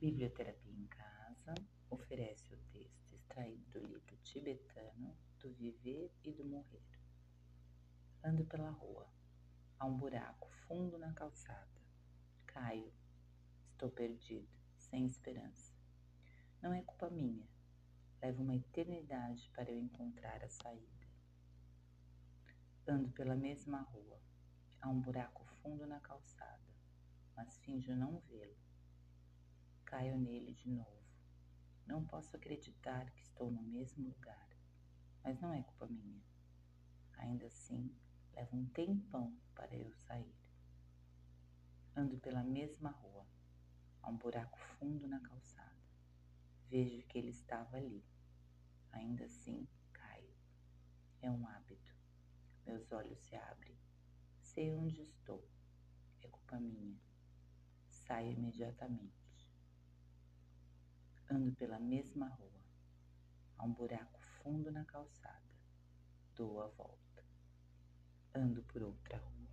Biblioterapia em Casa oferece o texto extraído do livro tibetano do Viver e do Morrer. Ando pela rua. Há um buraco fundo na calçada. Caio. Estou perdido, sem esperança. Não é culpa minha. Leva uma eternidade para eu encontrar a saída. Ando pela mesma rua. Há um buraco fundo na calçada, mas finjo não vê-lo caio nele de novo. Não posso acreditar que estou no mesmo lugar, mas não é culpa minha. Ainda assim, leva um tempão para eu sair. Ando pela mesma rua. Há um buraco fundo na calçada. Vejo que ele estava ali. Ainda assim, caio. É um hábito. Meus olhos se abrem. Sei onde estou. É culpa minha. Saio imediatamente. Ando pela mesma rua. Há um buraco fundo na calçada. Dou a volta. Ando por outra rua.